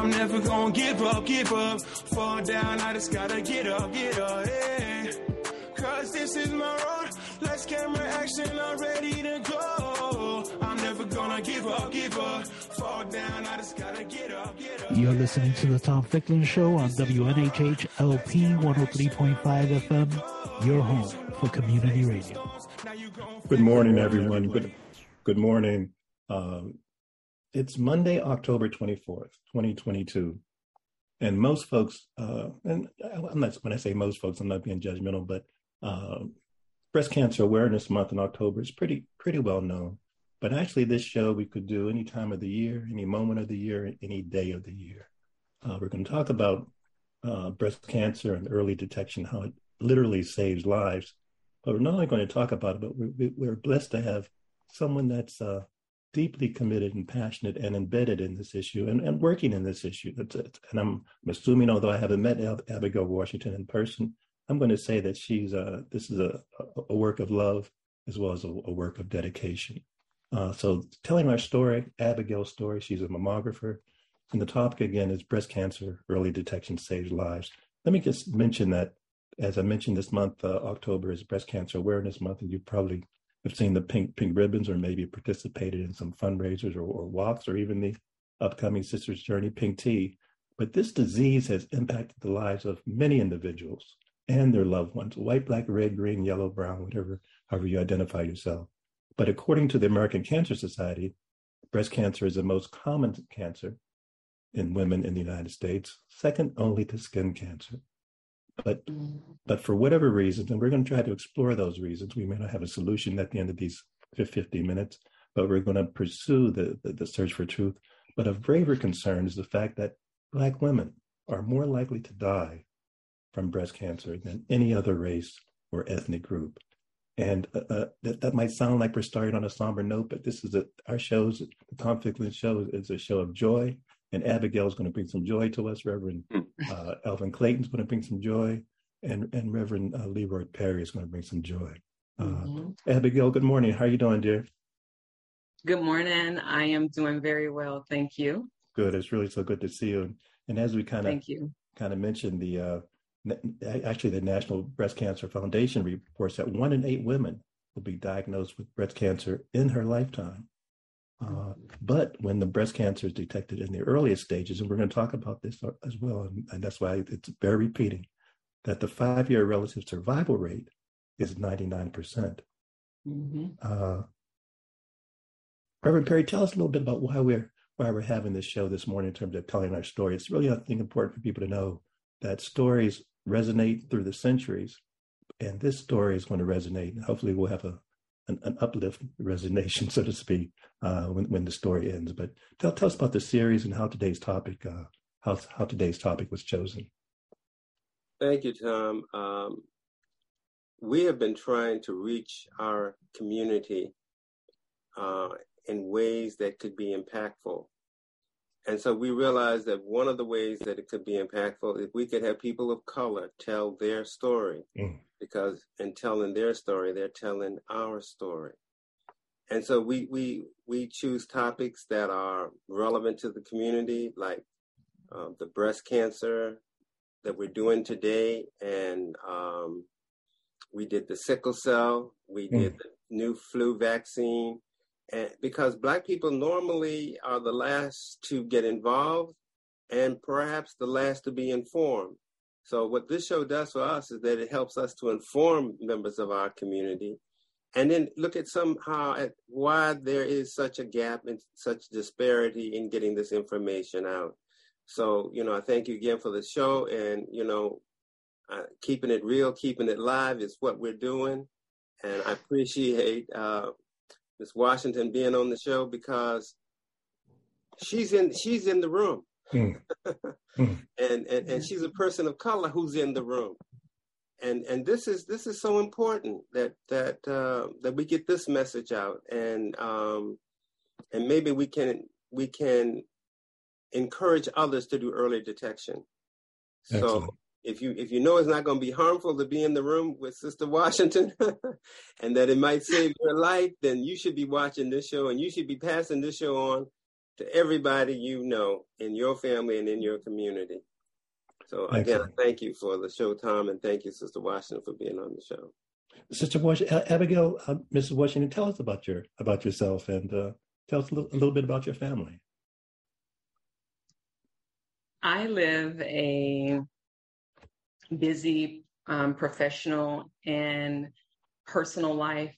I'm never gonna give up, give up. Fall down, I just gotta get up, get up, yeah. Cause this is my road. Let's camera action, I'm ready to go. I'm never gonna give up, give up. Fall down, I just gotta get up, get up. You're listening to the Tom Ficklin Show on WNHH LP 103.5 FM, your home for community radio. Good morning, everyone. Good, good morning. Um, it's Monday, October 24th, 2022. And most folks, uh, and I'm not, when I say most folks, I'm not being judgmental, but uh, Breast Cancer Awareness Month in October is pretty, pretty well known. But actually, this show we could do any time of the year, any moment of the year, any day of the year. Uh, we're going to talk about uh, breast cancer and early detection, how it literally saves lives. But we're not only going to talk about it, but we're, we're blessed to have someone that's uh, deeply committed and passionate and embedded in this issue and, and working in this issue. And I'm, assuming, although I haven't met Abigail Washington in person, I'm going to say that she's uh, this is a, a work of love as well as a, a work of dedication. Uh, so telling our story, Abigail's story, she's a mammographer. And the topic again is breast cancer, early detection saves lives. Let me just mention that, as I mentioned this month, uh, October is Breast Cancer Awareness Month, and you probably have seen the pink pink ribbons or maybe participated in some fundraisers or, or walks or even the upcoming Sisters Journey Pink Tea. But this disease has impacted the lives of many individuals and their loved ones, white, black, red, green, yellow, brown, whatever, however you identify yourself. But according to the American Cancer Society, breast cancer is the most common cancer in women in the United States, second only to skin cancer. But but for whatever reasons, and we're going to try to explore those reasons, we may not have a solution at the end of these 50 minutes, but we're going to pursue the, the, the search for truth. But of graver concern is the fact that Black women are more likely to die from breast cancer than any other race or ethnic group. And uh, uh, that, that might sound like we're starting on a somber note, but this is a, our shows, the Ficklin show is a show of joy and Abigail's going to bring some joy to us. Reverend hmm. uh, Elvin Clayton's going to bring some joy, and and Reverend uh, Leroy Perry is going to bring some joy. Uh, mm-hmm. Abigail, good morning. How are you doing, dear? Good morning. I am doing very well, thank you. Good. It's really so good to see you. And, and as we kind of thank you kind of mentioned the uh, actually the National Breast Cancer Foundation reports that one in eight women will be diagnosed with breast cancer in her lifetime. Uh, but when the breast cancer is detected in the earliest stages, and we're going to talk about this as well, and, and that's why it's very repeating that the five year relative survival rate is 99%. percent mm hmm uh, Reverend Perry, tell us a little bit about why we're why we're having this show this morning in terms of telling our story. It's really, I think, important for people to know that stories resonate through the centuries, and this story is going to resonate. Hopefully, we'll have a an, an uplift resignation, so to speak, uh, when, when the story ends. But tell, tell us about the series and how today's topic uh, how how today's topic was chosen. Thank you, Tom. Um, we have been trying to reach our community uh, in ways that could be impactful. And so we realized that one of the ways that it could be impactful if we could have people of color tell their story. Mm because in telling their story, they're telling our story. And so we we we choose topics that are relevant to the community, like uh, the breast cancer that we're doing today, and um, we did the sickle cell, we mm. did the new flu vaccine, and because Black people normally are the last to get involved, and perhaps the last to be informed. So what this show does for us is that it helps us to inform members of our community and then look at somehow at why there is such a gap and such disparity in getting this information out. So, you know, I thank you again for the show and, you know, uh, keeping it real, keeping it live is what we're doing. And I appreciate uh, Ms. Washington being on the show because she's in she's in the room. Mm. And, and and she's a person of color who's in the room. And and this is this is so important that that uh, that we get this message out and um, and maybe we can we can encourage others to do early detection. Excellent. So if you if you know it's not going to be harmful to be in the room with Sister Washington, and that it might save your life, then you should be watching this show and you should be passing this show on to everybody you know in your family and in your community. So again, thank you for the show, Tom, and thank you, Sister Washington, for being on the show. Sister Washington, Abigail, uh, Mrs. Washington, tell us about your about yourself and uh, tell us a little, a little bit about your family. I live a busy um, professional and personal life.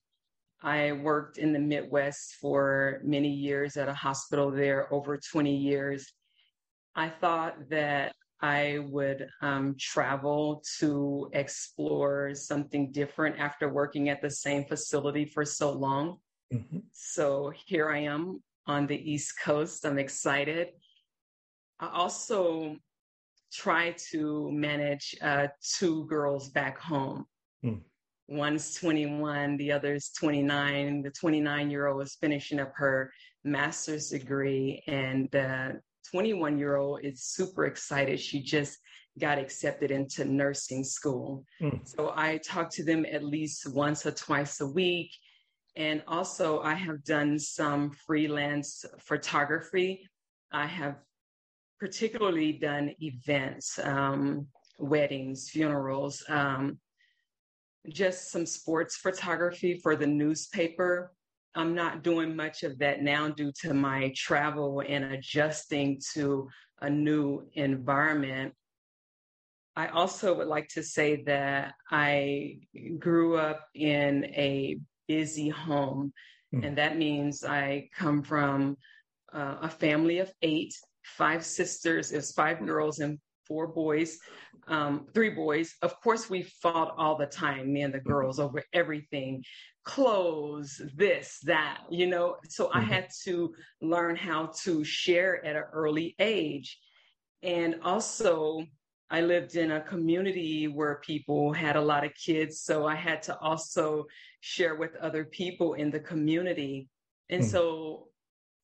I worked in the Midwest for many years at a hospital there, over 20 years. I thought that I would um, travel to explore something different after working at the same facility for so long. Mm-hmm. So here I am on the East Coast. I'm excited. I also try to manage uh, two girls back home. Mm. One's 21, the other's 29. The 29 year old is finishing up her master's degree, and the 21 year old is super excited. She just got accepted into nursing school. Mm. So I talk to them at least once or twice a week. And also, I have done some freelance photography. I have particularly done events, um, weddings, funerals, um, just some sports photography for the newspaper. I'm not doing much of that now due to my travel and adjusting to a new environment. I also would like to say that I grew up in a busy home, mm. and that means I come from uh, a family of eight five sisters, it's five girls and four boys, um, three boys. Of course, we fought all the time, me and the mm-hmm. girls, over everything clothes, this, that, you know. So mm-hmm. I had to learn how to share at an early age. And also, I lived in a community where people had a lot of kids. So I had to also share with other people in the community. And mm-hmm. so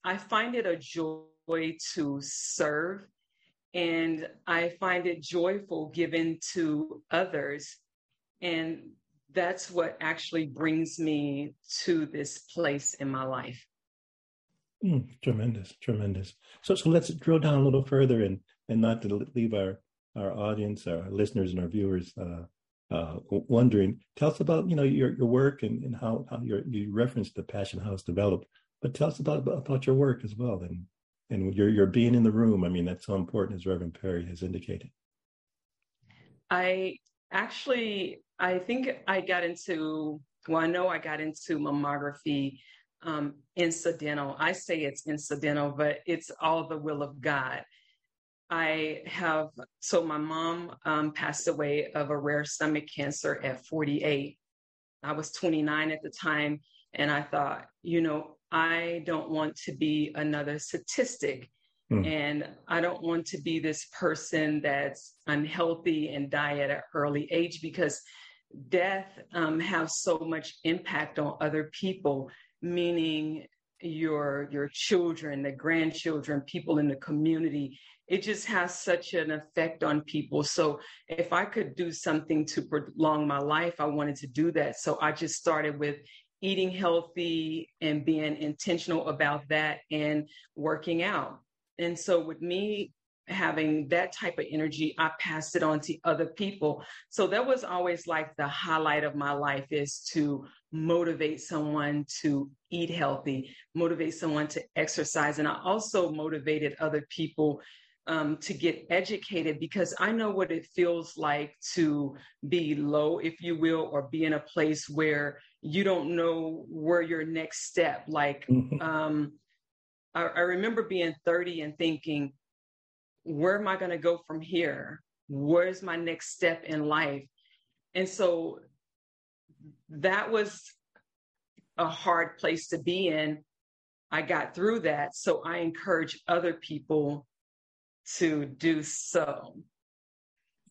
I find it a joy to serve. And I find it joyful given to others. And that's what actually brings me to this place in my life. Mm, tremendous, tremendous. So, so let's drill down a little further and and not to leave our our audience, our listeners, and our viewers uh, uh, wondering. Tell us about you know your your work and, and how how your, you referenced the Passion House developed, but tell us about about your work as well and and your your being in the room. I mean, that's so important, as Reverend Perry has indicated. I actually, I think I got into. Well, I know I got into mammography um, incidental. I say it's incidental, but it's all the will of God. I have so my mom um, passed away of a rare stomach cancer at 48. I was 29 at the time, and I thought, you know, I don't want to be another statistic. Mm. And I don't want to be this person that's unhealthy and die at an early age because death um, has so much impact on other people, meaning your your children, the grandchildren, people in the community. It just has such an effect on people. So if I could do something to prolong my life, I wanted to do that. So I just started with eating healthy and being intentional about that and working out. And so with me having that type of energy, I passed it on to other people. So that was always like the highlight of my life is to motivate someone to eat healthy, motivate someone to exercise. And I also motivated other people um, to get educated because I know what it feels like to be low, if you will, or be in a place where you don't know where your next step. Like, mm-hmm. um, I, I remember being 30 and thinking, where am I going to go from here? Where's my next step in life? And so that was a hard place to be in. I got through that. So I encourage other people to do so.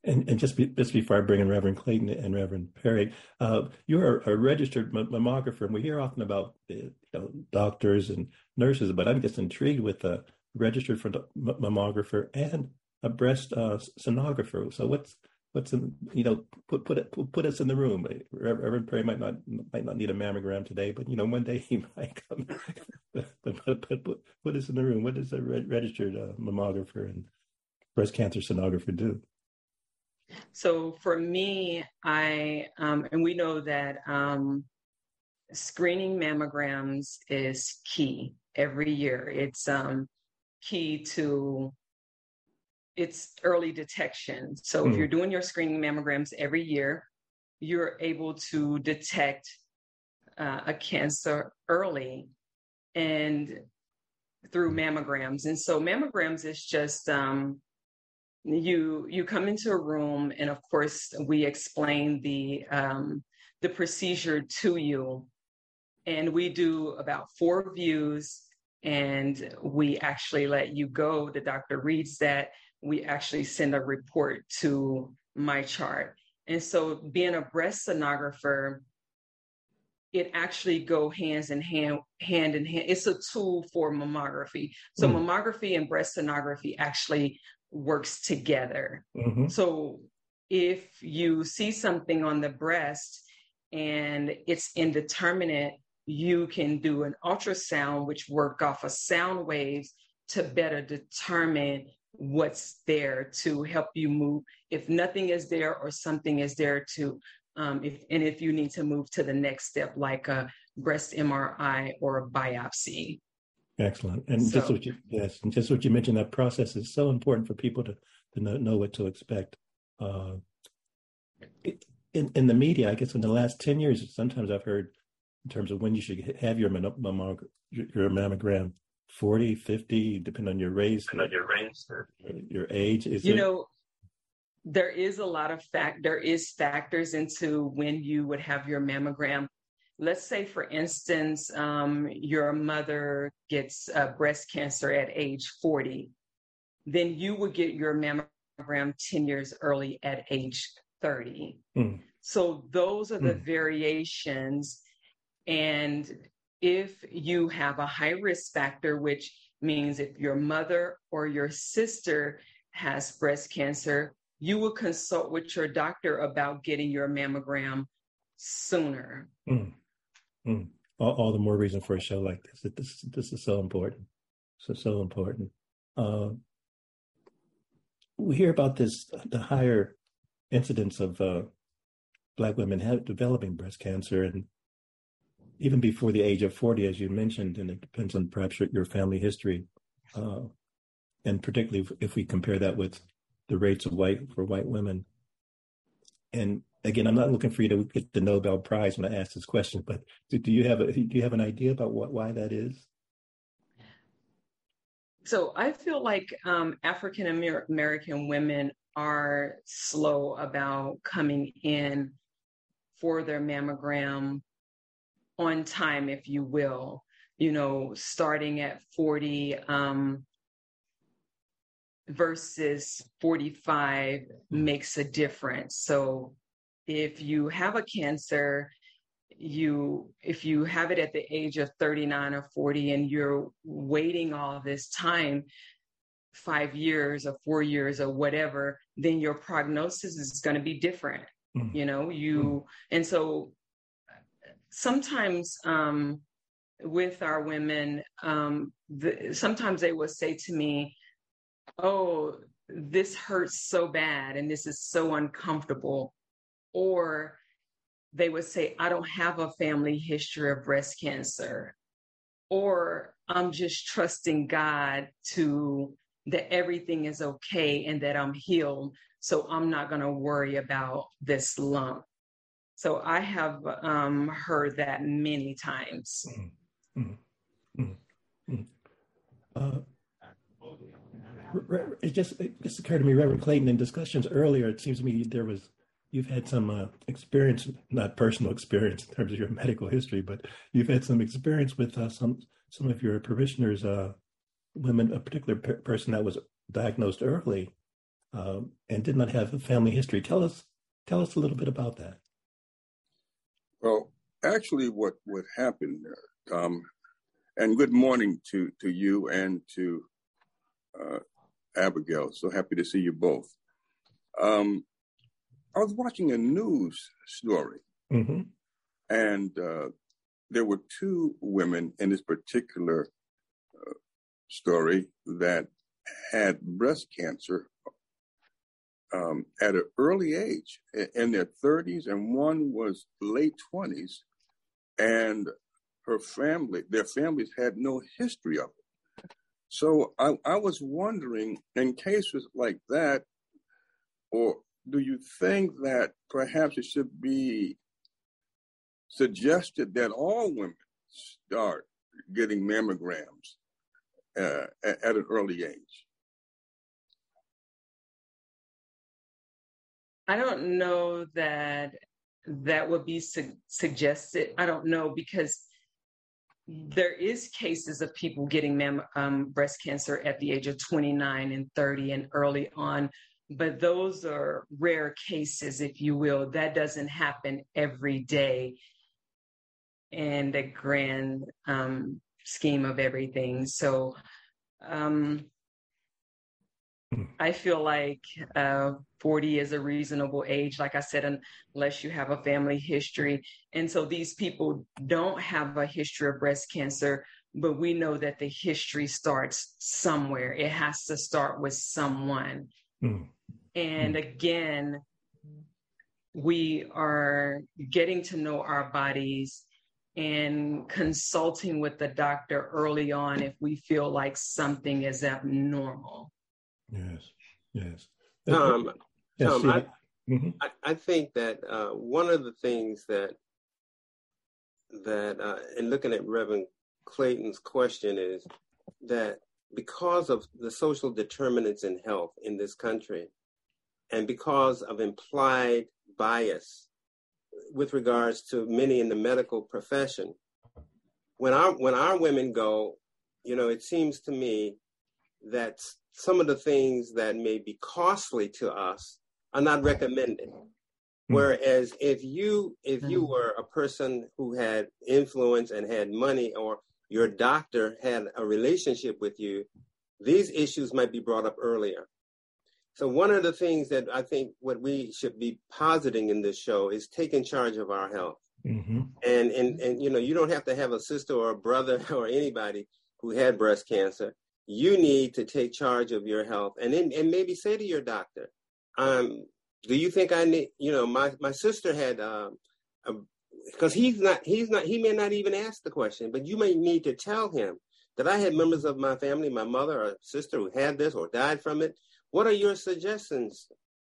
And, and just, be, just before I bring in Reverend Clayton and Reverend Perry, uh, you're a, registered mammographer, and we hear often about you know, doctors and nurses, but I'm just intrigued with a registered mammographer and a breast uh, sonographer. So what's what's in you know put put it put, us in the room. Reverend Perry might not might not need a mammogram today, but you know one day he might come. but put, put, put, put us in the room. What does a registered uh, mammographer and breast cancer sonographer do? So for me, I um, and we know that um, screening mammograms is key every year. It's um, key to it's early detection. So mm. if hmm. you're doing your screening mammograms every year, you're able to detect uh, a cancer early and through mammograms. And so mammograms is just um, you you come into a room, and of course we explain the um, the procedure to you, and we do about four views, and we actually let you go. The doctor reads that. We actually send a report to my chart And so being a breast sonographer, it actually go hands in hand hand in hand it's a tool for mammography so mm. mammography and breast sonography actually works together. Mm-hmm. So if you see something on the breast and it's indeterminate, you can do an ultrasound, which work off of sound waves to better determine what's there to help you move. If nothing is there or something is there to, um, if and if you need to move to the next step, like a breast MRI or a biopsy. Excellent. And so, just what you yes, and just what you mentioned, that process is so important for people to to know, know what to expect. Uh, in in the media, I guess in the last ten years, sometimes I've heard in terms of when you should have your mammogram, your mammogram 40, 50, depending on your race, depending on your race, your age. Is you there... know, there is a lot of fact. There is factors into when you would have your mammogram let's say, for instance, um, your mother gets uh, breast cancer at age 40, then you would get your mammogram 10 years early at age 30. Mm. So those are the mm. variations. And if you have a high risk factor, which means if your mother or your sister has breast cancer, you will consult with your doctor about getting your mammogram sooner. Mm. Mm. All, all, the more reason for a show like this. This this is so important. So so important. Uh, we hear about this the higher incidence of uh, black women have, developing breast cancer, and even before the age of forty, as you mentioned, and it depends on perhaps your, your family history, uh, and particularly if, if we compare that with the rates of white for white women. And again, I'm not looking for you to get the Nobel Prize when I ask this question, but do, do you have a, do you have an idea about what why that is? So I feel like um, African American women are slow about coming in for their mammogram on time, if you will. You know, starting at 40 um, versus 45 makes a difference. So if you have a cancer, you if you have it at the age of 39 or 40 and you're waiting all this time five years or four years or whatever then your prognosis is going to be different mm. you know you mm. and so sometimes um, with our women um, the, sometimes they will say to me oh this hurts so bad and this is so uncomfortable or they would say, I don't have a family history of breast cancer. Or I'm just trusting God to that everything is okay and that I'm healed. So I'm not going to worry about this lump. So I have um, heard that many times. Mm-hmm. Mm-hmm. mm-hmm. Uh, it just it just occurred to me, Reverend Clayton, in discussions earlier, it seems to me there was you've had some uh, experience, not personal experience in terms of your medical history, but you've had some experience with uh, some some of your parishioners, uh, women, a particular person that was diagnosed early um, and did not have a family history. Tell us tell us a little bit about that. Well, actually, what what happened, um, and good morning to to you and to uh, Abigail. So happy to see you both. Um, I was watching a news story, Mm-hmm. and uh, there were two women in this particular uh, story that had breast cancer um, at an early age, in their 30s, and one was late 20s, and her family, their families had no history of it. So I, I was wondering, in cases like that, or do you think that perhaps it should be suggested that all women start getting mammograms uh, at, an early age? I don't know that that would be su- suggested. I don't know because there is cases of people getting mam- um, breast cancer at the age of 29 and 30 and early on, but those are rare cases, if you will. That doesn't happen every day in the grand um, scheme of everything. So um, I feel like uh, 40 is a reasonable age, like I said, unless you have a family history. And so these people don't have a history of breast cancer, but we know that the history starts somewhere. It has to start with someone. Mm. And again, we are getting to know our bodies and consulting with the doctor early on if we feel like something is abnormal. Yes, yes. Um, Yes, Tom, I, mhm. I, I think that uh, one of the things that that uh, in looking at Reverend Clayton's question is that because of the social determinants in health in this country, and because of implied bias with regards to many in the medical profession, when our when our women go, you know, it seems to me that some of the things that may be costly to us are not recommended. Whereas if you if you were a person who had influence and had money, or your doctor had a relationship with you, these issues might be brought up earlier. So one of the things that I think what we should be positing in this show is taking charge of our health. Mhm. And and and you know, you don't have to have a sister or a brother or anybody who had breast cancer. You need to take charge of your health, and then and maybe say to your doctor, um, "Do you think I need?" You know, my my sister had, um, because he's not he's not he may not even ask the question, but you may need to tell him that I had members of my family, my mother or sister who had this or died from it. What are your suggestions?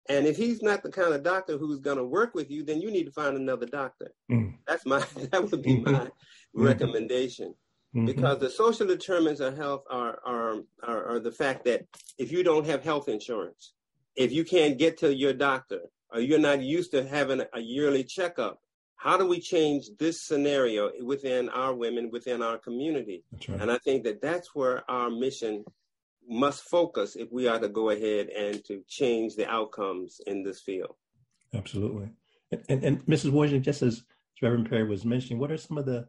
And if he's not the kind of doctor who's going to work with you, then you need to find another doctor. Mm. That's my that would be my recommendation Mhm. because the social determinants of health are, are are are the fact that if you don't have health insurance, if you can't get to your doctor, or you're not used to having a yearly checkup, how do we change this scenario within our women, within our community? Right. And I think that that's where our mission must focus if we are to go ahead and to change the outcomes in this field. Absolutely. And, and, and Mrs. Wojcik, just as Reverend Perry was mentioning, what are some of the,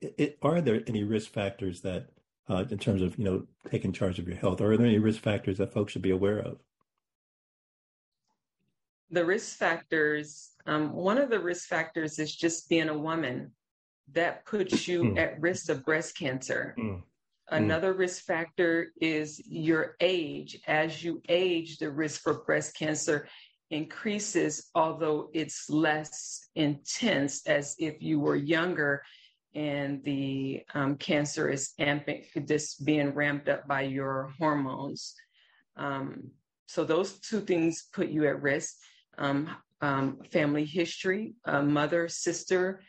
it, are there any risk factors that, uh, in terms of, you know, taking charge of your health, are there any risk factors that folks should be aware of? The risk factors, um, one of the risk factors is just being a woman. That puts you Mm. at risk of breast cancer. Mm. Another risk factor is your age. As you age, the risk for breast cancer increases, although it's less intense as if you were younger and the um, cancer is amping, just being ramped up by your hormones. Um, so those two things put you at risk. Um, um, family history, uh, mother, sister,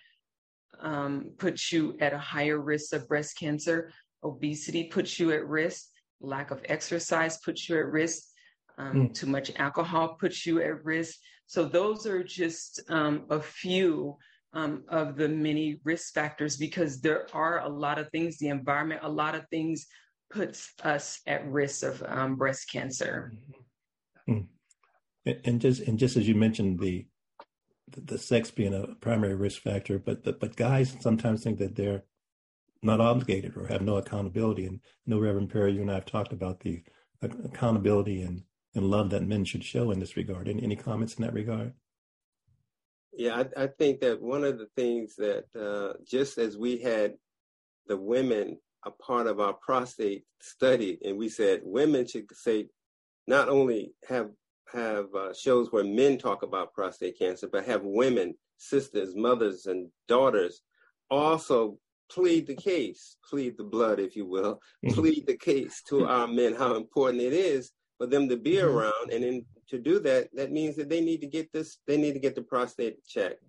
um, puts you at a higher risk of breast cancer. Obesity puts you at risk. Lack of exercise puts you at risk. Um, Mm. Too much alcohol puts you at risk. So those are just um, a few um, of the many risk factors because there are a lot of things, the environment, a lot of things puts us at risk of um, breast cancer. And, and just and just as you mentioned the the, the sex being a primary risk factor, but the, but guys sometimes think that they're not obligated or have no accountability. And no Reverend Perry, you and I have talked about the accountability and, and love that men should show in this regard. Any, any comments in that regard? Yeah, I, I, think that one of the things that uh, just as we had the women a part of our prostate study, and we said women should say not only have have uh, shows where men talk about prostate cancer, but have women, sisters, mothers, and daughters also plead the case, plead the blood, if you will, mm-hmm. plead the case to our men how important it is for them to be mm-hmm. around. And then to do that, that means that they need to get this, they need to get the prostate checked.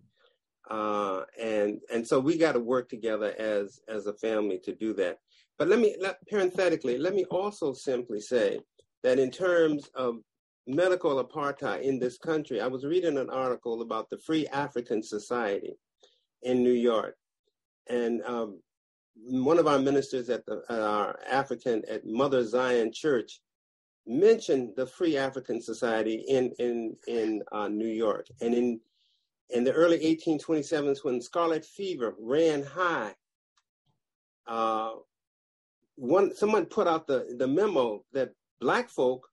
Uh, and and so we got to work together as as a family to do that. But let me let, parenthetically, let me also simply say that in terms of medical apartheid in this country, I was reading an article about the Free African Society in New York, and um, one of our ministers at the at our African at Mother Zion Church mentioned the Free African Society in in in uh, New York, and in in the early 1827s when scarlet fever ran high. Uh, one someone put out the the memo that black folk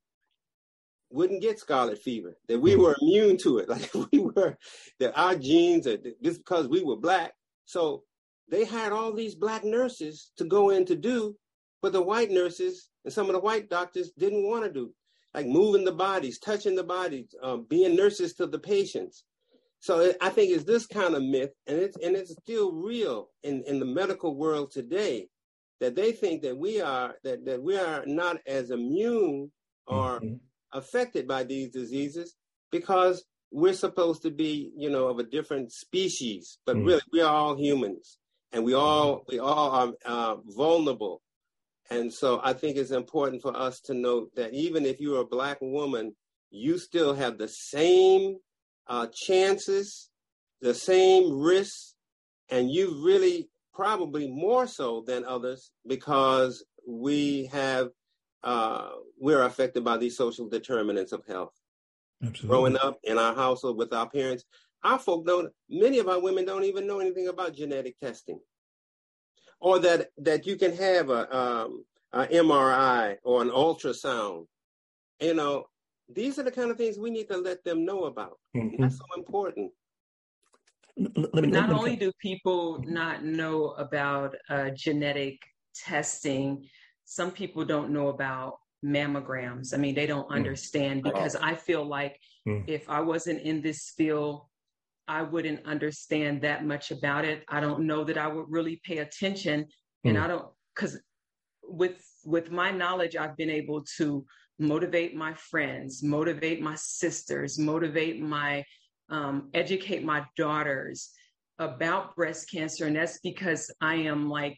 wouldn't get scarlet fever, that we were immune to it, like we were, that our genes, are just because we were black. So they hired all these black nurses to go in to do, but the white nurses and some of the white doctors didn't want to do, like moving the bodies, touching the bodies, um, being nurses to the patients. So I think it's this kind of myth, and it's and it's still real in, in the medical world today, that they think that we are that, that we are not as immune or mm-hmm. affected by these diseases because we're supposed to be, you know, of a different species, but mm-hmm. really we are all humans and we all we all are uh, vulnerable. And so I think it's important for us to note that even if you're a black woman, you still have the same uh, chances, the same risks, and you really probably more so than others because we have uh, we're affected by these social determinants of health. Absolutely. Growing up in our household with our parents, our folk don't. Many of our women don't even know anything about genetic testing, or that that you can have a, um, a MRI or an ultrasound. You know, these are the kind of things we need to let them know about. Mm-hmm. That's so important. Not only do people not know about uh, genetic testing, some people don't know about mammograms. I mean, they don't mm. understand because I feel like mm. if I wasn't in this field, I wouldn't understand that much about it. I don't know that I would really pay attention. And mm. I don't, because with with my knowledge, I've been able to motivate my friends, motivate my sisters, motivate my um, educate my daughters about breast cancer. And that's because I am like,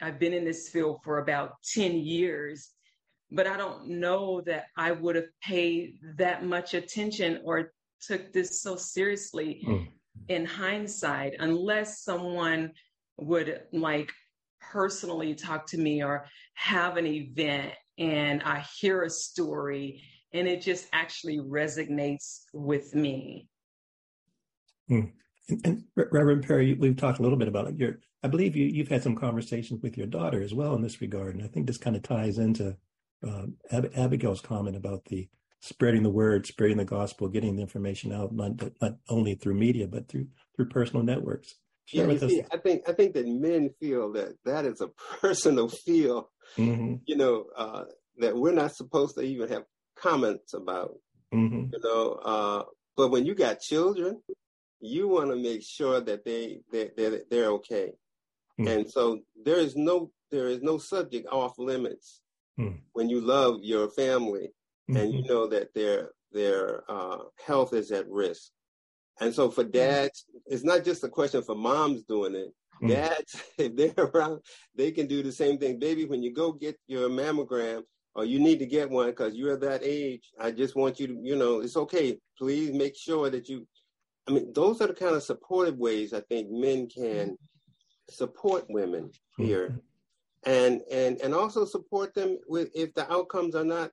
I've been in this field for about 10 years, but I don't know that I would have paid that much attention or took this so seriously mm. in hindsight unless someone would like personally talk to me or have an event and I hear a story and it just actually resonates with me. Mm. And, and, Reverend Perry, we've talked a little bit about it. Your, I believe you, you've had some conversations with your daughter as well in this regard, and I think this kind of ties into uh, Ab- Abigail's comment about the spreading the word, spreading the gospel, getting the information out, not, not only through media but through through personal networks. Share yeah, see, I think I think that men feel that that is a personal feel. Mm-hmm. You know uh, that we're not supposed to even have comments about. Mm-hmm. You know, uh, but when you got children, you want to make sure that they they they're, they're okay. Mm. And so there is no there is no subject off limits mm. when you love your family mm-hmm. and you mm-hmm. know that their their uh, health is at risk. And so for mm. dads, it's not just a question for moms doing it. Mm. Dads, if they're around, they can do the same thing. Baby, when you go get your mammogram, or you need to get one because you're that age, I just want you to, you know, it's okay. Please make sure that you I mean, those are the kind of supportive ways I think men can support women here, mm-hmm. and and and also support them with if the outcomes are not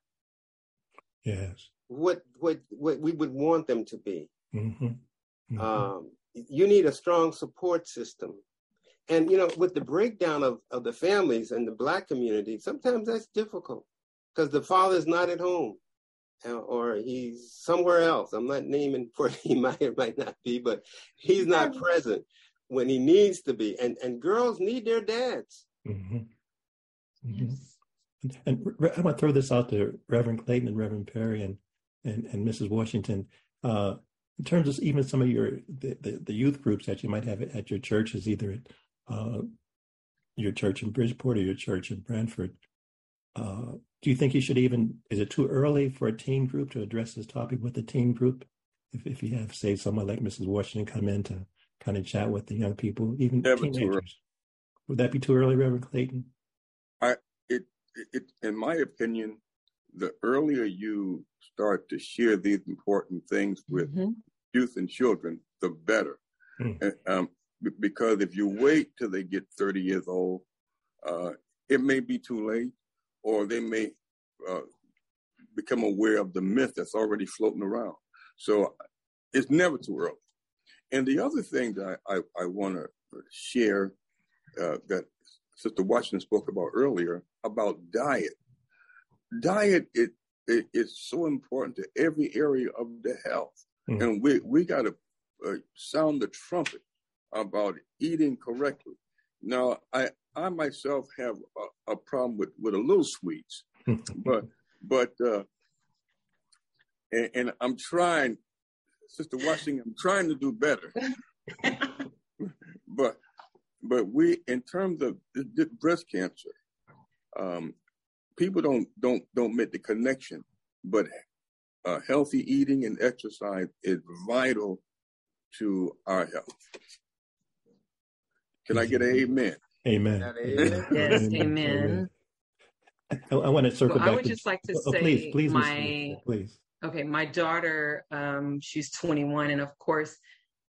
yes what what what we would want them to be. Mm-hmm. Mm-hmm. Um, you need a strong support system, and you know, with the breakdown of of the families and the black community, sometimes that's difficult because the father's not at home. or he's somewhere else. I'm not naming where he might or might not be, but he's not present when he needs to be. And and girls need their dads. Mm-hmm. Mm-hmm. Yes. And, I want to throw this out to Reverend Clayton and Reverend Perry and and, and Mrs. Washington. Uh, in terms of even some of your the, the, the, youth groups that you might have at your churches, either at uh, your church in Bridgeport or your church in Branford, uh, do you think you should even? Is it too early for a teen group to address this topic with a teen group? If if you have, say, someone like Mrs. Washington come in to kind of chat with the young people, even Never teenagers, would that be too early, Reverend Clayton? I it it in my opinion, the earlier you start to share these important things with mm-hmm. youth and children, the better. Mm. Um, because if you wait till they get 30 years old, uh, it may be too late, or they may uh, become aware of the myth that's already floating around. So it's never too early. And the other thing that I, I, I want to share uh, that Sister Washington spoke about earlier about diet. Diet it, it is so important to every area of the health, mm. and we we got to uh, sound the trumpet about eating correctly. Now, I I myself have a, a problem with with a little sweets, but but uh, and, and I'm trying, Sister Washington, I'm trying to do better. but but we, in terms of breast cancer, um, people don't don't don't make the connection. But uh, healthy eating and exercise is vital to our health. Can I get an amen? Amen. amen. Yes, amen. amen. I, I, want to circle well, back. I would to, just like to oh, say, please, please, my please. Okay, my daughter, um, she's 21, and of course,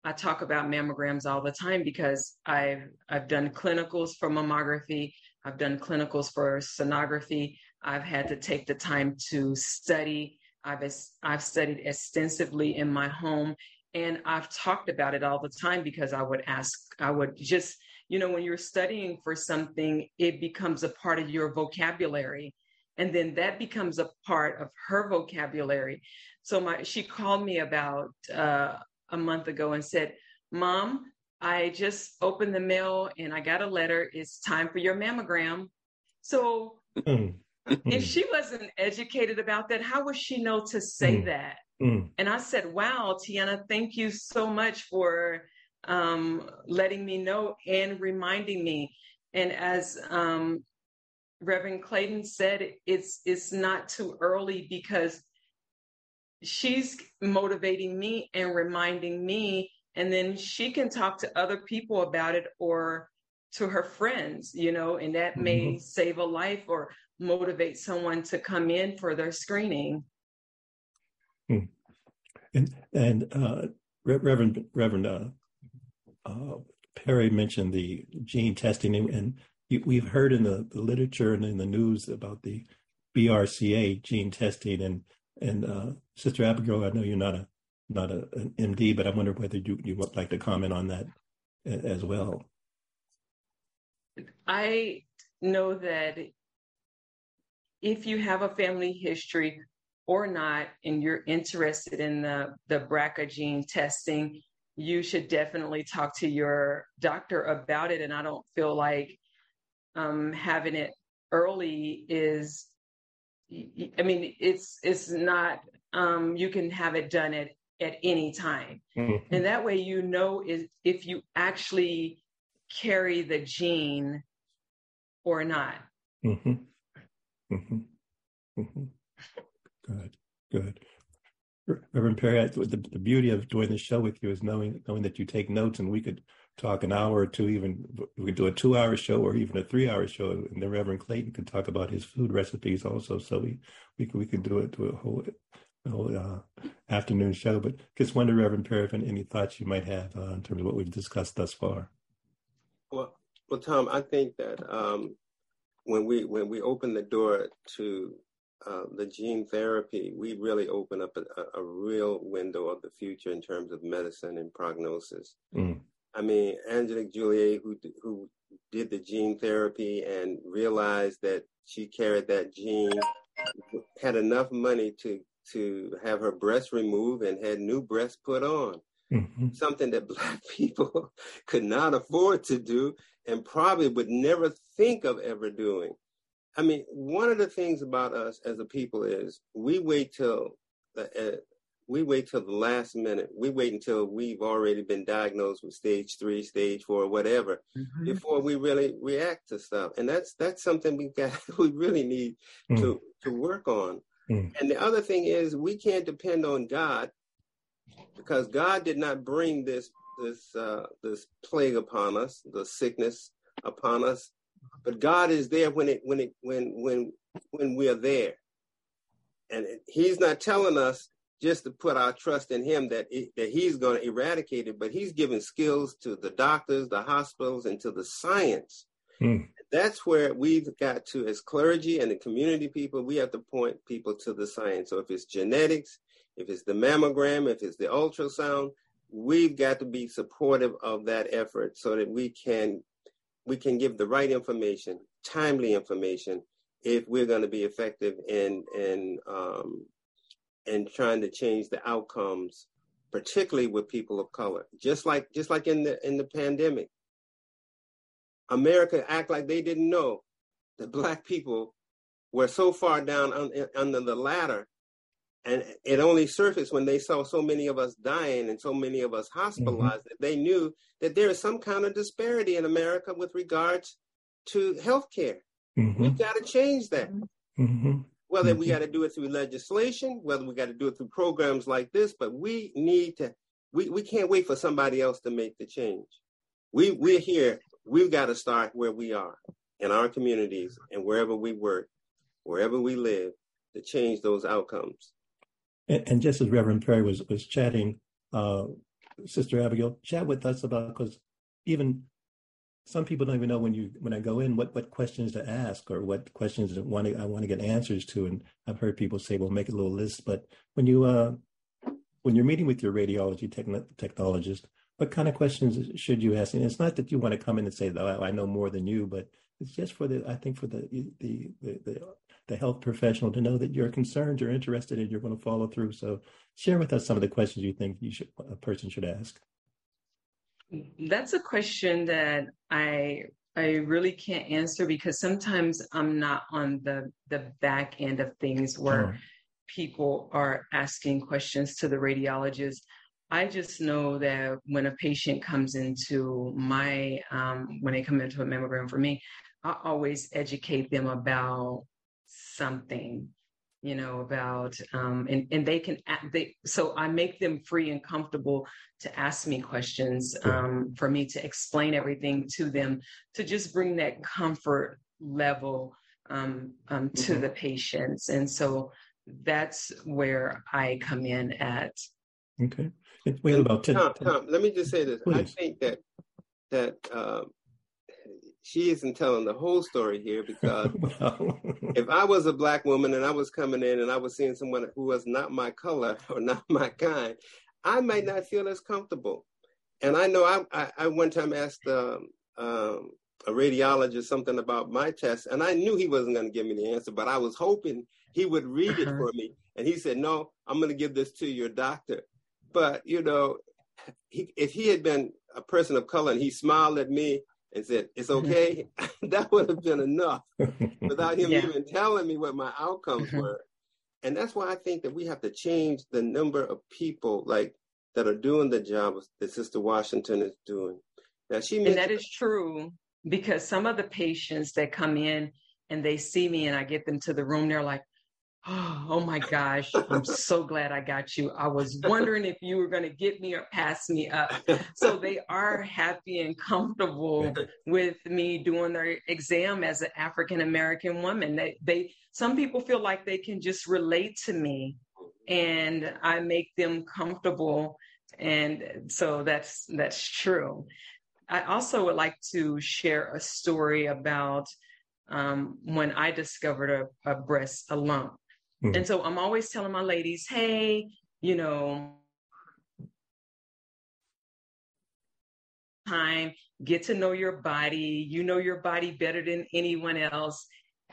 I talk about mammograms all the time because I've I've done clinicals for mammography, I've done clinicals for sonography. I've had to take the time to study. I've I've studied extensively in my home, and I've talked about it all the time because I would ask, I would just you know when you're studying for something, it becomes a part of your vocabulary, and then that becomes a part of her vocabulary. So my she called me about uh, a month ago and said, Mom, I just opened the mail and I got a letter. It's time for your mammogram. So mm. if she wasn't educated about that, how would she know to say mm. that? Mm. And I said, Wow, Tiana, thank you so much for um, letting me know and reminding me. And as um, Reverend Clayton said, it's it's not too early because she's motivating me and reminding me and then she can talk to other people about it or to her friends you know and that mm-hmm. may save a life or motivate someone to come in for their screening hmm. and and uh, reverend reverend uh, uh, perry mentioned the gene testing and we've heard in the, the literature and in the news about the brca gene testing and and uh, Sister Abigail, I know you're not a not a, an MD, but I wonder whether you you would like to comment on that as well. I know that if you have a family history or not, and you're interested in the the BRCA gene testing, you should definitely talk to your doctor about it. And I don't feel like um, having it early is I mean, it's it's not. Um, you can have it done at at any time, mm-hmm. and that way you know is if you actually carry the gene or not. Mm-hmm. Mm-hmm. mm-hmm. Good, good. Reverend Perry, the, the beauty of doing the show with you is knowing knowing that you take notes, and we could talk an hour or two, even we could do a two hour show or even a three hour show. And then Reverend Clayton could talk about his food recipes also. So we, we could, we could do it to a whole, a whole uh, afternoon show. But just wonder, Reverend Perry, any thoughts you might have uh, in terms of what we've discussed thus far. Well, well, Tom, I think that um, when we when we open the door to uh, the gene therapy, we really open up a, a, real window of the future in terms of medicine and prognosis. Mm. I mean, Angelina Jolie, who who did the gene therapy and realized that she carried that gene, had enough money to to have her breast removed and had new breasts put on. Mm-hmm. Something that black people could not afford to do and probably would never think of ever doing. I mean, one of the things about us as a people is we wait till the uh, we wait till the last minute. We wait until we've already been diagnosed with stage three, stage four, whatever, mm-hmm. before we really react to stuff. And that's that's something we got we really need mm. to to work on. Mm. And the other thing is we can't depend on God because God did not bring this this uh, this plague upon us, the sickness upon us, but God is there when it when it when when when we are there, and He's not telling us just to put our trust in Him that it, that He's going to eradicate it, but He's giving skills to the doctors, the hospitals, and to the science. Hmm. That's where we've got to, as clergy and the community people, we have to point people to the science. So if it's genetics, if it's the mammogram, if it's the ultrasound, we've got to be supportive of that effort so that we can we can give the right information, timely information, if we're going to be effective in in um, in trying to change the outcomes, particularly with people of color. Just like just like in the in the pandemic, America act like they didn't know that black people were so far down on, under the ladder and it only surfaced when they saw so many of us dying and so many of us hospitalized mm-hmm. that they knew that there is some kind of disparity in America with regards to health care. Mm-hmm. We've got to change that. Mm-hmm. Whether we mm-hmm. got to do it through legislation, whether we got to do it through programs like this, but we need to, we, we can't wait for somebody else to make the change. We, we're here. We've got to start where we are in our communities and wherever we work, wherever we live to change those outcomes. And, and just as Reverend Perry was was chatting, uh, Sister Abigail, chat with us about because even some people don't even know when you when I go in what what questions to ask or what questions I want to I want to get answers to. And I've heard people say, "Well, make a little list." But when you uh, when you're meeting with your radiology techn- technologist, what kind of questions should you ask? And it's not that you want to come in and say, "Oh, I know more than you," but it's just for the I think for the the the, the the health professional to know that you're concerned, you're interested, and you're going to follow through. So, share with us some of the questions you think you should a person should ask. That's a question that I I really can't answer because sometimes I'm not on the the back end of things where oh. people are asking questions to the radiologist. I just know that when a patient comes into my um, when they come into a mammogram for me, I always educate them about something you know about um, and and they can they so i make them free and comfortable to ask me questions um, for me to explain everything to them to just bring that comfort level um, um to mm-hmm. the patients. And so that's where i come in at. Okay we have about 10 Tom, Tom, let me just say this Please. i think that that um, she isn't telling the whole story here because if I was a black woman and I was coming in and I was seeing someone who was not my color or not my kind, I might not feel as comfortable. And I know I, I, I one time asked um, um, a radiologist something about my test, and I knew he wasn't going to give me the answer, but I was hoping he would read uh-huh. it for me. And he said, "No, I'm going to give this to your doctor." But you know, he, if he had been a person of color and he smiled at me and said, It's mm-hmm. okay, that would have been enough without him yeah. even telling me what my outcomes mm-hmm. were. And that's why I think that we have to change the number of people like that are doing the job that Sister Washington is doing. Now she And that is true because some of the patients that come in and they see me and I get them to the room, they're like, Oh, my gosh, I'm so glad I got you. I was wondering if you were going to get me or pass me up. So they are happy and comfortable with me doing their exam as an African American woman. They, they, some people feel like they can just relate to me and I make them comfortable. And so that's, that's true. I also would like to share a story about um, when I discovered a, a breast, a lump. Mm-hmm. And so I'm always telling my ladies, hey, you know, time, get to know your body. You know your body better than anyone else.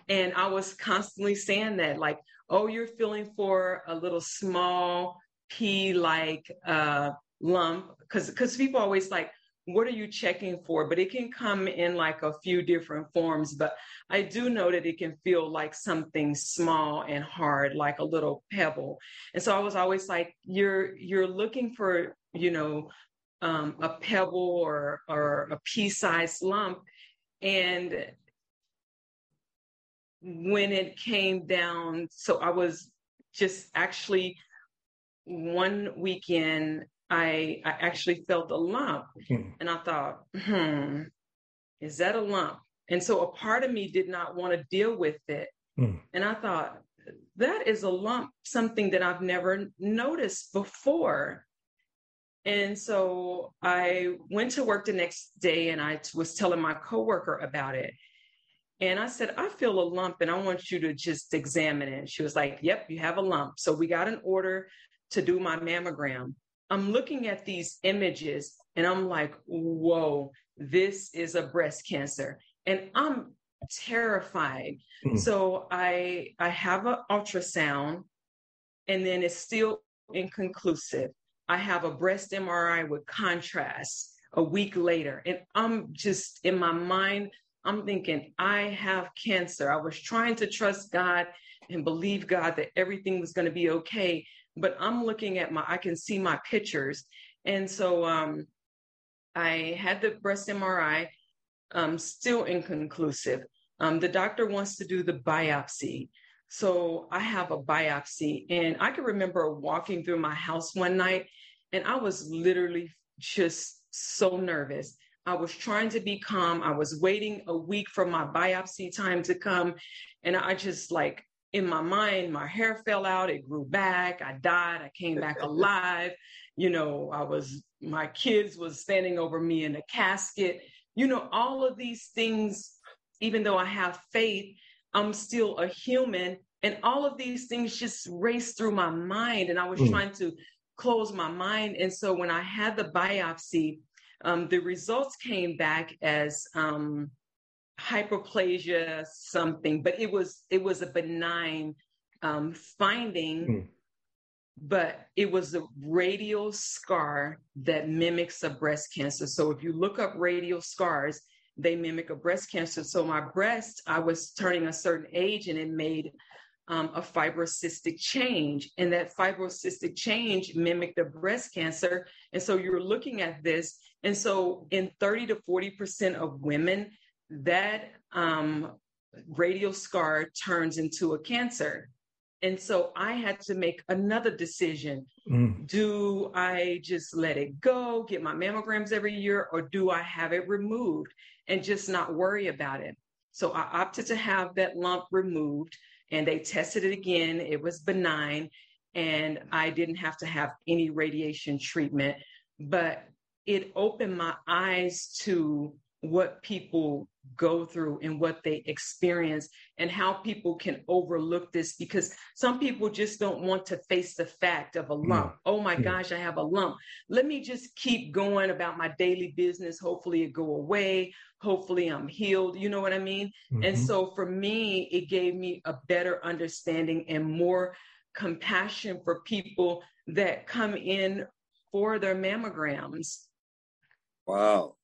And I was constantly saying that, like, oh, you're feeling for a little small pea like uh, lump. Because because people always like, what are you checking for? But it can come in like a few different forms. But I do know that it can feel like something small and hard, like a little pebble. And so I was always like, you're you're looking for, you know, um, a pebble or or a pea-sized lump. And when it came down, so I was just actually one weekend I I actually felt a lump, hmm. and I thought, hmm, is that a lump? And so a part of me did not want to deal with it, hmm. and I thought that is a lump, something that I've never noticed before. And so I went to work the next day, and I was telling my coworker about it. And I said, I feel a lump and I want you to just examine it. She was like, Yep, you have a lump. So we got an order to do my mammogram. I'm looking at these images and I'm like, whoa, this is a breast cancer. And I'm terrified. Mm-hmm. So I I have an ultrasound and then it's still inconclusive. I have a breast MRI with contrast a week later. And I'm just in my mind, I'm thinking, I have cancer. I was trying to trust God and believe God that everything was going to be okay but I'm looking at my, I can see my pictures. And so um, I had the breast MRI, um, still inconclusive. Um, the doctor wants to do the biopsy. So I have a biopsy. And I can remember walking through my house one night and I was literally just so nervous. I was trying to be calm. I was waiting a week for my biopsy time to come. And I just like in my mind, my hair fell out, it grew back, I died, I came back alive. You know, I was, my kids was standing over me in a casket. You know, all of these things, even though I have faith, I'm still a human. And all of these things just raced through my mind. And I was mm. trying to close my mind. And so when I had the biopsy, um, the results came back as um, hyperplasia something, but it was it was a benign um, finding, mm. but it was a radial scar that mimics a breast cancer. So if you look up radial scars, they mimic a breast cancer. So my breast, I was turning a certain age, and it made um, a fibrocystic change, and that fibrocystic change mimicked a breast cancer. And so you're looking at this, and so in 30 to 40 percent of women that um, radial scar turns into a cancer. And so I had to make another decision. Mm. Do I just let it go, get my mammograms every year, or do I have it removed and just not worry about it? So I opted to have that lump removed and they tested it again. It was benign and I didn't have to have any radiation treatment, but it opened my eyes to what people go through and what they experience and how people can overlook this because some people just don't want to face the fact of a lump. Mm. Oh my mm. gosh, I have a lump. Let me just keep going about my daily business. Hopefully it go away. Hopefully I'm healed. You know what I mean? Mm-hmm. And so for me, it gave me a better understanding and more compassion for people that come in for their mammograms. Wow.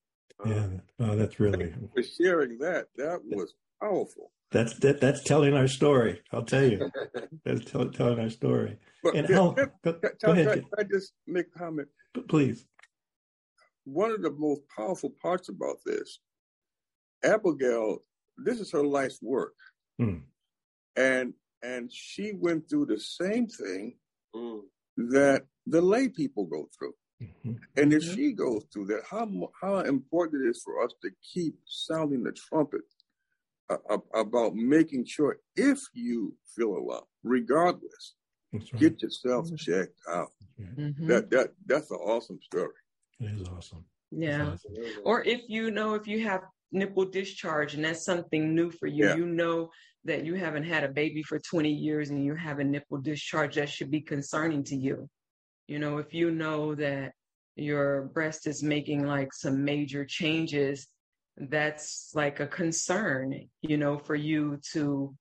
Yeah, oh, that's really for sharing that. That was powerful. That's that, that's telling our story. I'll tell you, that's tell, telling our story. But and how, go, go ahead. Can I just make a comment? Please. One of the most powerful parts about this, Abigail, this is her life's work, mm. and and she went through the same thing mm. that the lay people go through. Mm-hmm. And if she goes through that, how how important it is for us to keep sounding the trumpet uh, about making sure if you feel a lump, regardless, right. get yourself mm-hmm. checked out. Mm-hmm. That that that's an awesome story. It is awesome. Yeah. Awesome. Or if you know if you have nipple discharge and that's something new for you, yeah. you know that you haven't had a baby for 20 years and you have a nipple discharge, that should be concerning to you. You know, if you know that your breast is making like some major changes, that's like a concern, you know, for you to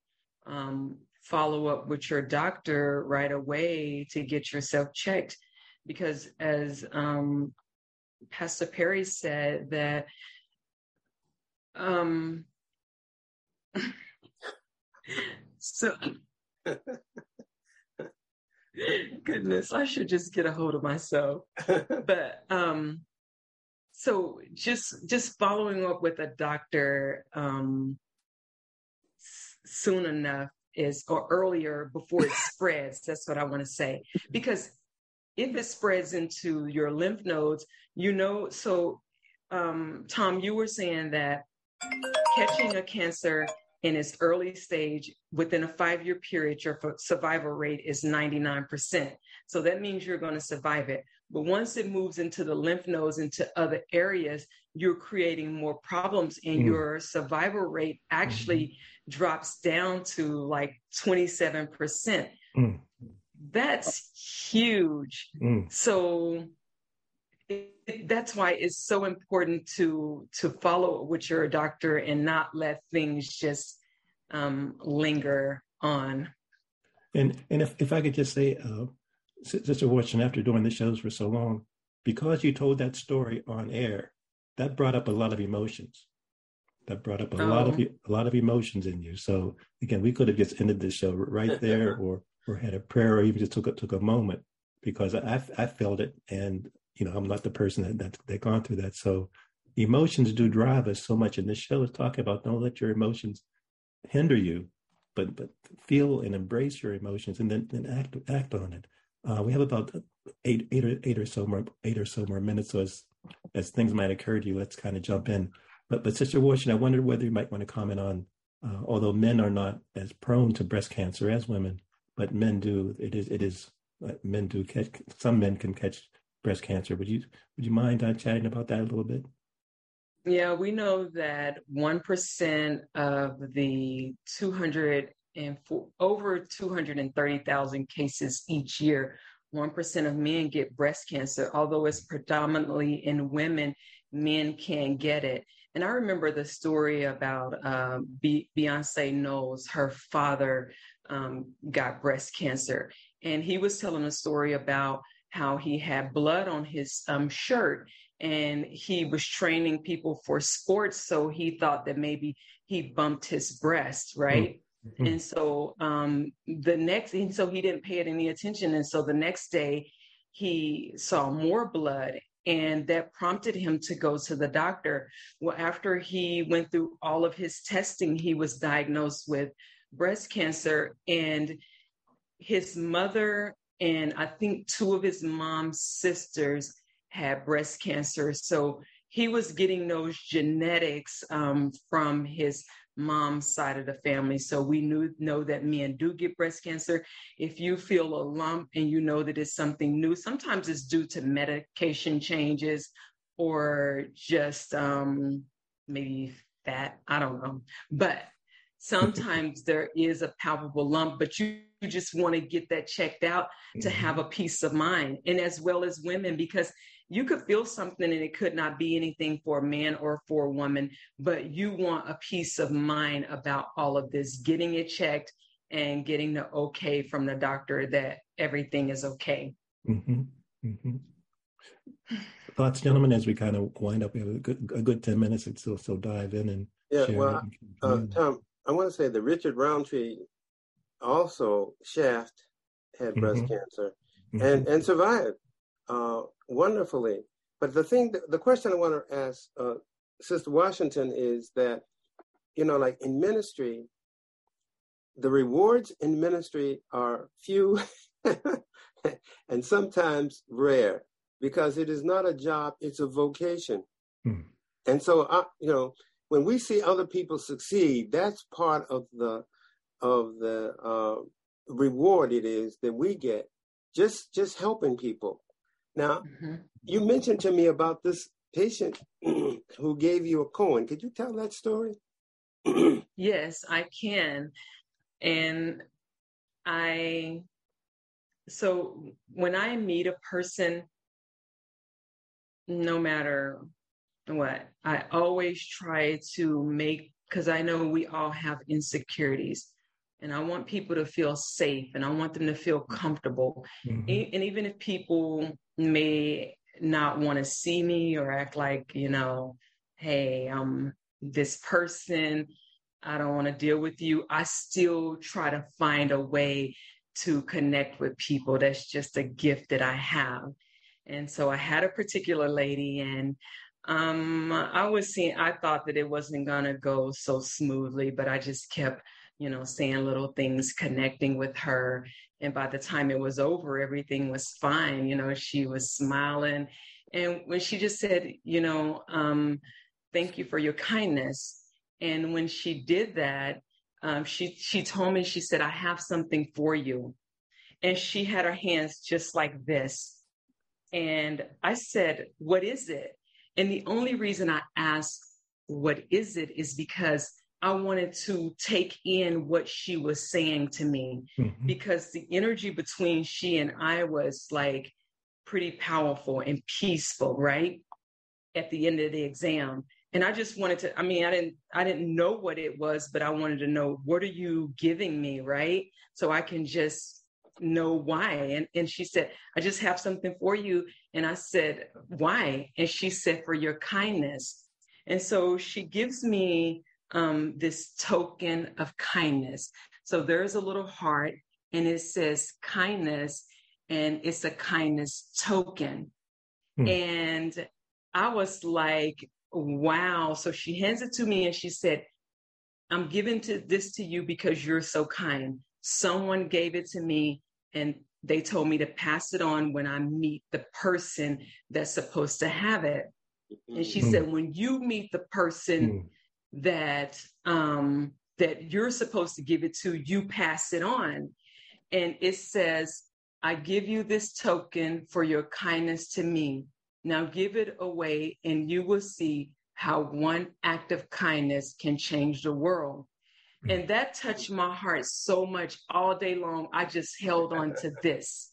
um, follow up with your doctor right away to get yourself checked. Because as um, Pastor Perry said, that um, so goodness, I should just get a hold of myself. but um, so just just following up with a doctor um, soon enough is or earlier before it spreads. That's what I want to say because if it spreads into your lymph nodes, you know. So, um, Tom, you were saying that catching a cancer in its early stage within a five year period, your survival rate is 99%. So that means you're going to survive it. But once it moves into the lymph nodes, into other areas, you're creating more problems and mm. your survival rate actually mm-hmm. drops down to like 27%. Mm. That's huge. Mm. So it, that's why it's so important to to follow with your doctor and not let things just um, linger on. And and if, if I could just say, uh, Sister Watson, after doing the shows for so long, because you told that story on air, that brought up a lot of emotions. That brought up a oh. lot of oh. a lot of emotions in you. So again, we could have just ended the show right there, or or had a prayer, or even just took a, took a moment because I I felt it, and you know, I'm not the person that, that that gone through that. So emotions do drive us so much. And this show is talking about don't let your emotions hinder you, but but feel and embrace your emotions and then, then act act on it. Uh, we have about eight eight or eight or so more eight or so more minutes. So as as things might occur to you, let's kind of jump in. But but Sister Washington, I wondered whether you might want to comment on, uh, although men are not as prone to breast cancer as women, but men do. It is it is uh, men do catch. Some men can catch breast cancer. Would you would you mind uh, chatting about that a little bit? Yeah, we know that one percent of the two hundred and over two hundred and thirty thousand cases each year, one percent of men get breast cancer. Although it's predominantly in women, men can get it. And I remember the story about um, Beyonce Knowles. Her father um, got breast cancer, and he was telling a story about how he had blood on his um, shirt and he was training people for sports. So he thought that maybe he bumped his breast, right? Mm-hmm. And so um, the next, and so he didn't pay it any attention. And so the next day he saw more blood and that prompted him to go to the doctor. Well, after he went through all of his testing, he was diagnosed with breast cancer and his mother and I think two of his mom's sisters had breast cancer. So he was getting those genetics um, from his mom's side of the family. So we knew know that men do get breast cancer. If you feel a lump and you know that it's something new, sometimes it's due to medication changes or just um, maybe fat. I don't know, but sometimes there is a palpable lump, but you you just want to get that checked out to mm-hmm. have a peace of mind and as well as women because you could feel something and it could not be anything for a man or for a woman but you want a peace of mind about all of this getting it checked and getting the okay from the doctor that everything is okay mm-hmm. Mm-hmm. thoughts gentlemen as we kind of wind up we have a good, a good 10 minutes and still still dive in and yeah well uh, tom i want to say that richard roundtree also Shaft had breast mm-hmm. cancer mm-hmm. and and survived uh, wonderfully. But the thing, the question I want to ask uh, Sister Washington is that you know, like in ministry, the rewards in ministry are few and sometimes rare because it is not a job; it's a vocation. Mm. And so, I, uh, you know, when we see other people succeed, that's part of the of the uh, reward it is that we get just just helping people. Now, mm-hmm. you mentioned to me about this patient who gave you a coin. Could you tell that story? yes, I can. And I, so when I meet a person, no matter what I always try to make because I know we all have insecurities and I want people to feel safe and I want them to feel comfortable. Mm-hmm. And even if people may not want to see me or act like, you know, hey, I'm this person, I don't want to deal with you, I still try to find a way to connect with people. That's just a gift that I have. And so I had a particular lady and um I was seeing I thought that it wasn't gonna go so smoothly, but I just kept, you know, saying little things, connecting with her. And by the time it was over, everything was fine. You know, she was smiling. And when she just said, you know, um, thank you for your kindness. And when she did that, um, she she told me, she said, I have something for you. And she had her hands just like this. And I said, What is it? And the only reason I asked, What is it? is because I wanted to take in what she was saying to me mm-hmm. because the energy between she and I was like pretty powerful and peaceful, right? At the end of the exam and i just wanted to i mean i didn't i didn't know what it was but i wanted to know what are you giving me right so i can just know why and and she said i just have something for you and i said why and she said for your kindness and so she gives me um, this token of kindness so there's a little heart and it says kindness and it's a kindness token hmm. and i was like wow. So she hands it to me and she said, I'm giving to this to you because you're so kind. Someone gave it to me and they told me to pass it on when I meet the person that's supposed to have it. And she mm. said, when you meet the person mm. that um, that you're supposed to give it to, you pass it on. And it says, I give you this token for your kindness to me. Now give it away, and you will see how one act of kindness can change the world. Hmm. And that touched my heart so much all day long. I just held on to this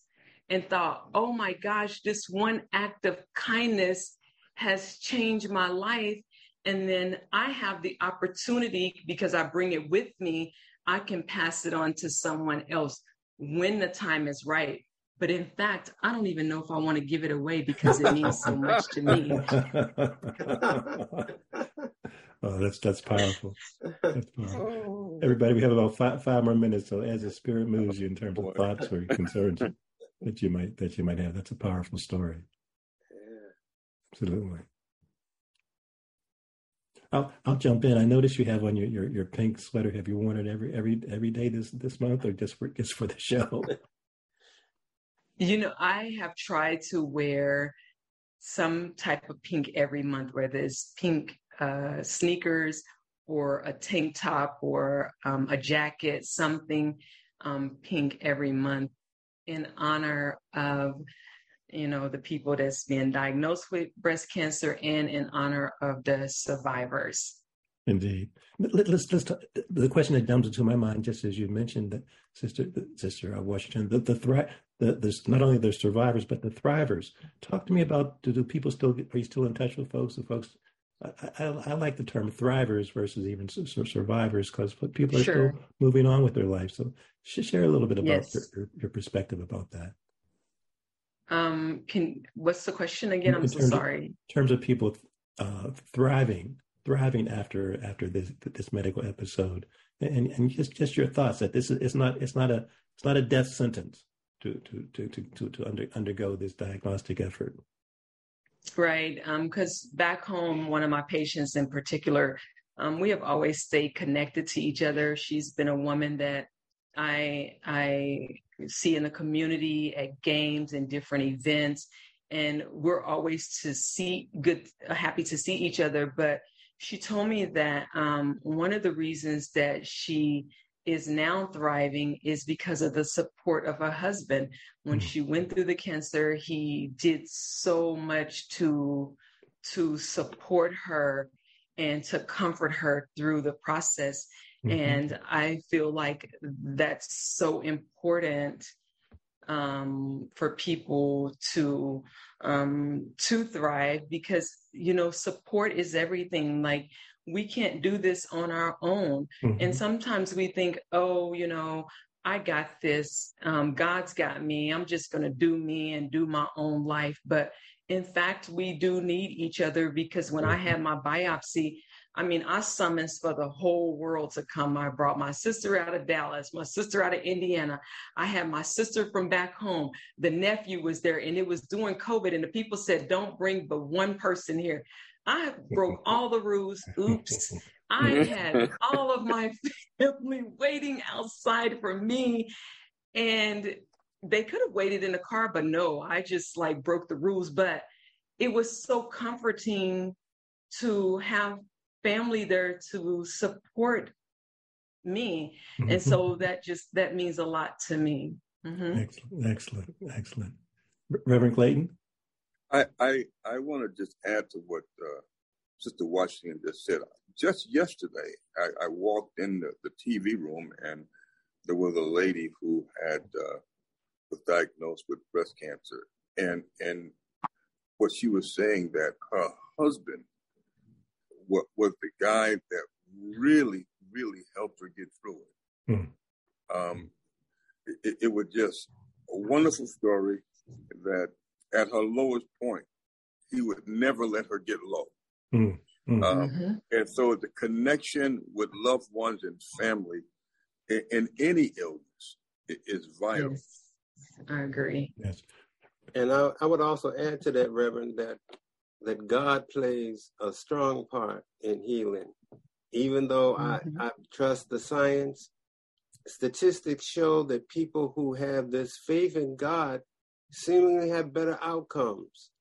and thought, oh my gosh, this one act of kindness has changed my life. And then I have the opportunity because I bring it with me, I can pass it on to someone else when the time is right. But in fact, I don't even know if I want to give it away because it means so much to me. oh, that's that's powerful. That's powerful. Oh. Everybody, we have about five, five more minutes. So as the spirit oh, moves you in terms of thoughts or concerns that you might that you might have, that's a powerful story. Absolutely. I'll I'll jump in. I notice you have on your, your, your pink sweater. Have you worn it every every every day this this month, or just for just for the show? You know, I have tried to wear some type of pink every month, whether it's pink uh, sneakers or a tank top or um, a jacket, something um, pink every month in honor of you know the people that's been diagnosed with breast cancer and in honor of the survivors Indeed. Let, us let's talk, the question that comes into my mind, just as you mentioned, that sister sister Washington, the the, thri- the the not only the survivors but the thrivers. Talk to me about do, do people still are you still in touch with folks? The folks, I, I, I like the term thrivers versus even survivors because people are sure. still moving on with their life. So share a little bit about yes. your, your perspective about that. Um, can what's the question again? I'm so sorry. Of, in terms of people uh, thriving thriving after after this this medical episode, and and just just your thoughts that this is it's not it's not a it's not a death sentence to to to to to, to under, undergo this diagnostic effort. Right, because um, back home, one of my patients in particular, um, we have always stayed connected to each other. She's been a woman that I I see in the community at games and different events, and we're always to see good, happy to see each other. But she told me that um, one of the reasons that she is now thriving is because of the support of her husband. When mm-hmm. she went through the cancer, he did so much to to support her and to comfort her through the process. Mm-hmm. And I feel like that's so important um, for people to um, to thrive because you know support is everything. Like we can't do this on our own, mm-hmm. and sometimes we think, oh, you know, I got this. Um, God's got me. I'm just going to do me and do my own life. But in fact, we do need each other because when I mm-hmm. had my biopsy, I mean, I summoned for the whole world to come. I brought my sister out of Dallas, my sister out of Indiana. I had my sister from back home. The nephew was there, and it was during COVID, and the people said, "Don't bring but one person here." I broke all the rules. Oops. I had all of my family waiting outside for me. And they could have waited in the car, but no, I just like broke the rules. But it was so comforting to have family there to support me. Mm-hmm. And so that just that means a lot to me. Mm-hmm. Excellent, excellent, excellent. Reverend Clayton? I I, I want to just add to what uh, Sister Washington just said. Just yesterday, I, I walked in the, the, TV room and there was a lady who had uh, was diagnosed with breast cancer, and and what she was saying that her husband what was the guy that really really helped her get through it. Mm. Um, it, it was just a wonderful story that at her lowest point, he would never let her get low. Mm-hmm. Um, mm-hmm. And so the connection with loved ones and family in, in any illness is vital. Yes, I agree. Yes. And I, I would also add to that, Reverend, that that God plays a strong part in healing. Even though mm-hmm. I, I trust the science, statistics show that people who have this faith in God seemingly have better outcomes.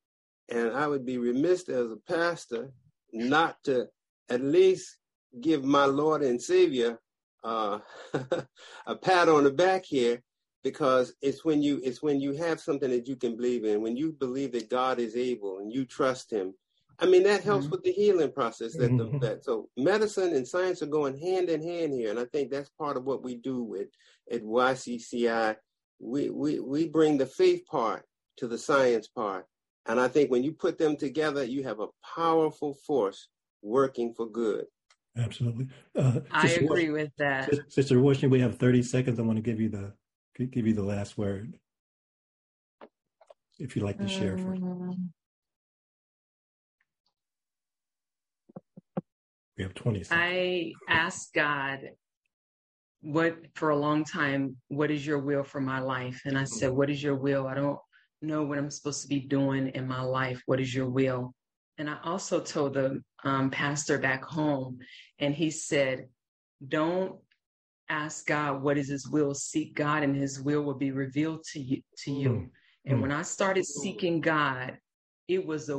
And I would be remiss as a pastor not to at least give my Lord and Savior uh, a pat on the back here because it's when you it's when you have something that you can believe in when you believe that god is able and you trust him i mean that helps mm-hmm. with the healing process that, the, mm-hmm. that so medicine and science are going hand in hand here and i think that's part of what we do with at ycci we we we bring the faith part to the science part. And i think when you put them together you have a powerful force working for good. Absolutely. Uh, i agree with that. Sister washington we have 30 seconds. I want to give you the give you the last word. If you'd like to share first. Um, we have 20 seconds. I ask God what for a long time, what is your will for my life? And I said, What is your will? I don't know what I'm supposed to be doing in my life. What is your will? And I also told the um, pastor back home, and he said, Don't ask God what is his will, seek God and his will will be revealed to you to you. Mm. And when I started seeking God, it was a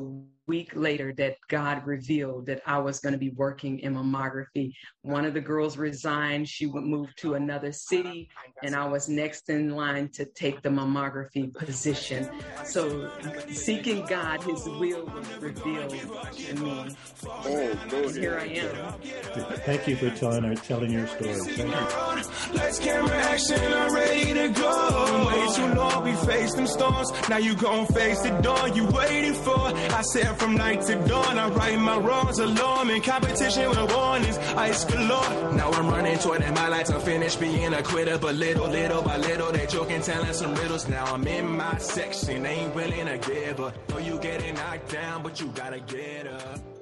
week later that God revealed that I was going to be working in mammography. One of the girls resigned. She would move to another city, and I was next in line to take the mammography position. So, seeking God, His will was revealed to me. Oh, here I am. Thank you for telling, our, telling your story. Let's camera action, I'm ready to go. Way too long, we faced them storms. Now you gon' face the dawn you waiting for. I said from night to dawn. I right my wrongs alone. In competition with the warnings, ice galore. Now I'm running toward it. My lights unfinished, being a quitter. But little, little by little, they joking, telling some riddles. Now I'm in my section, ain't willing to give up. Know you getting knocked down, but you gotta get up.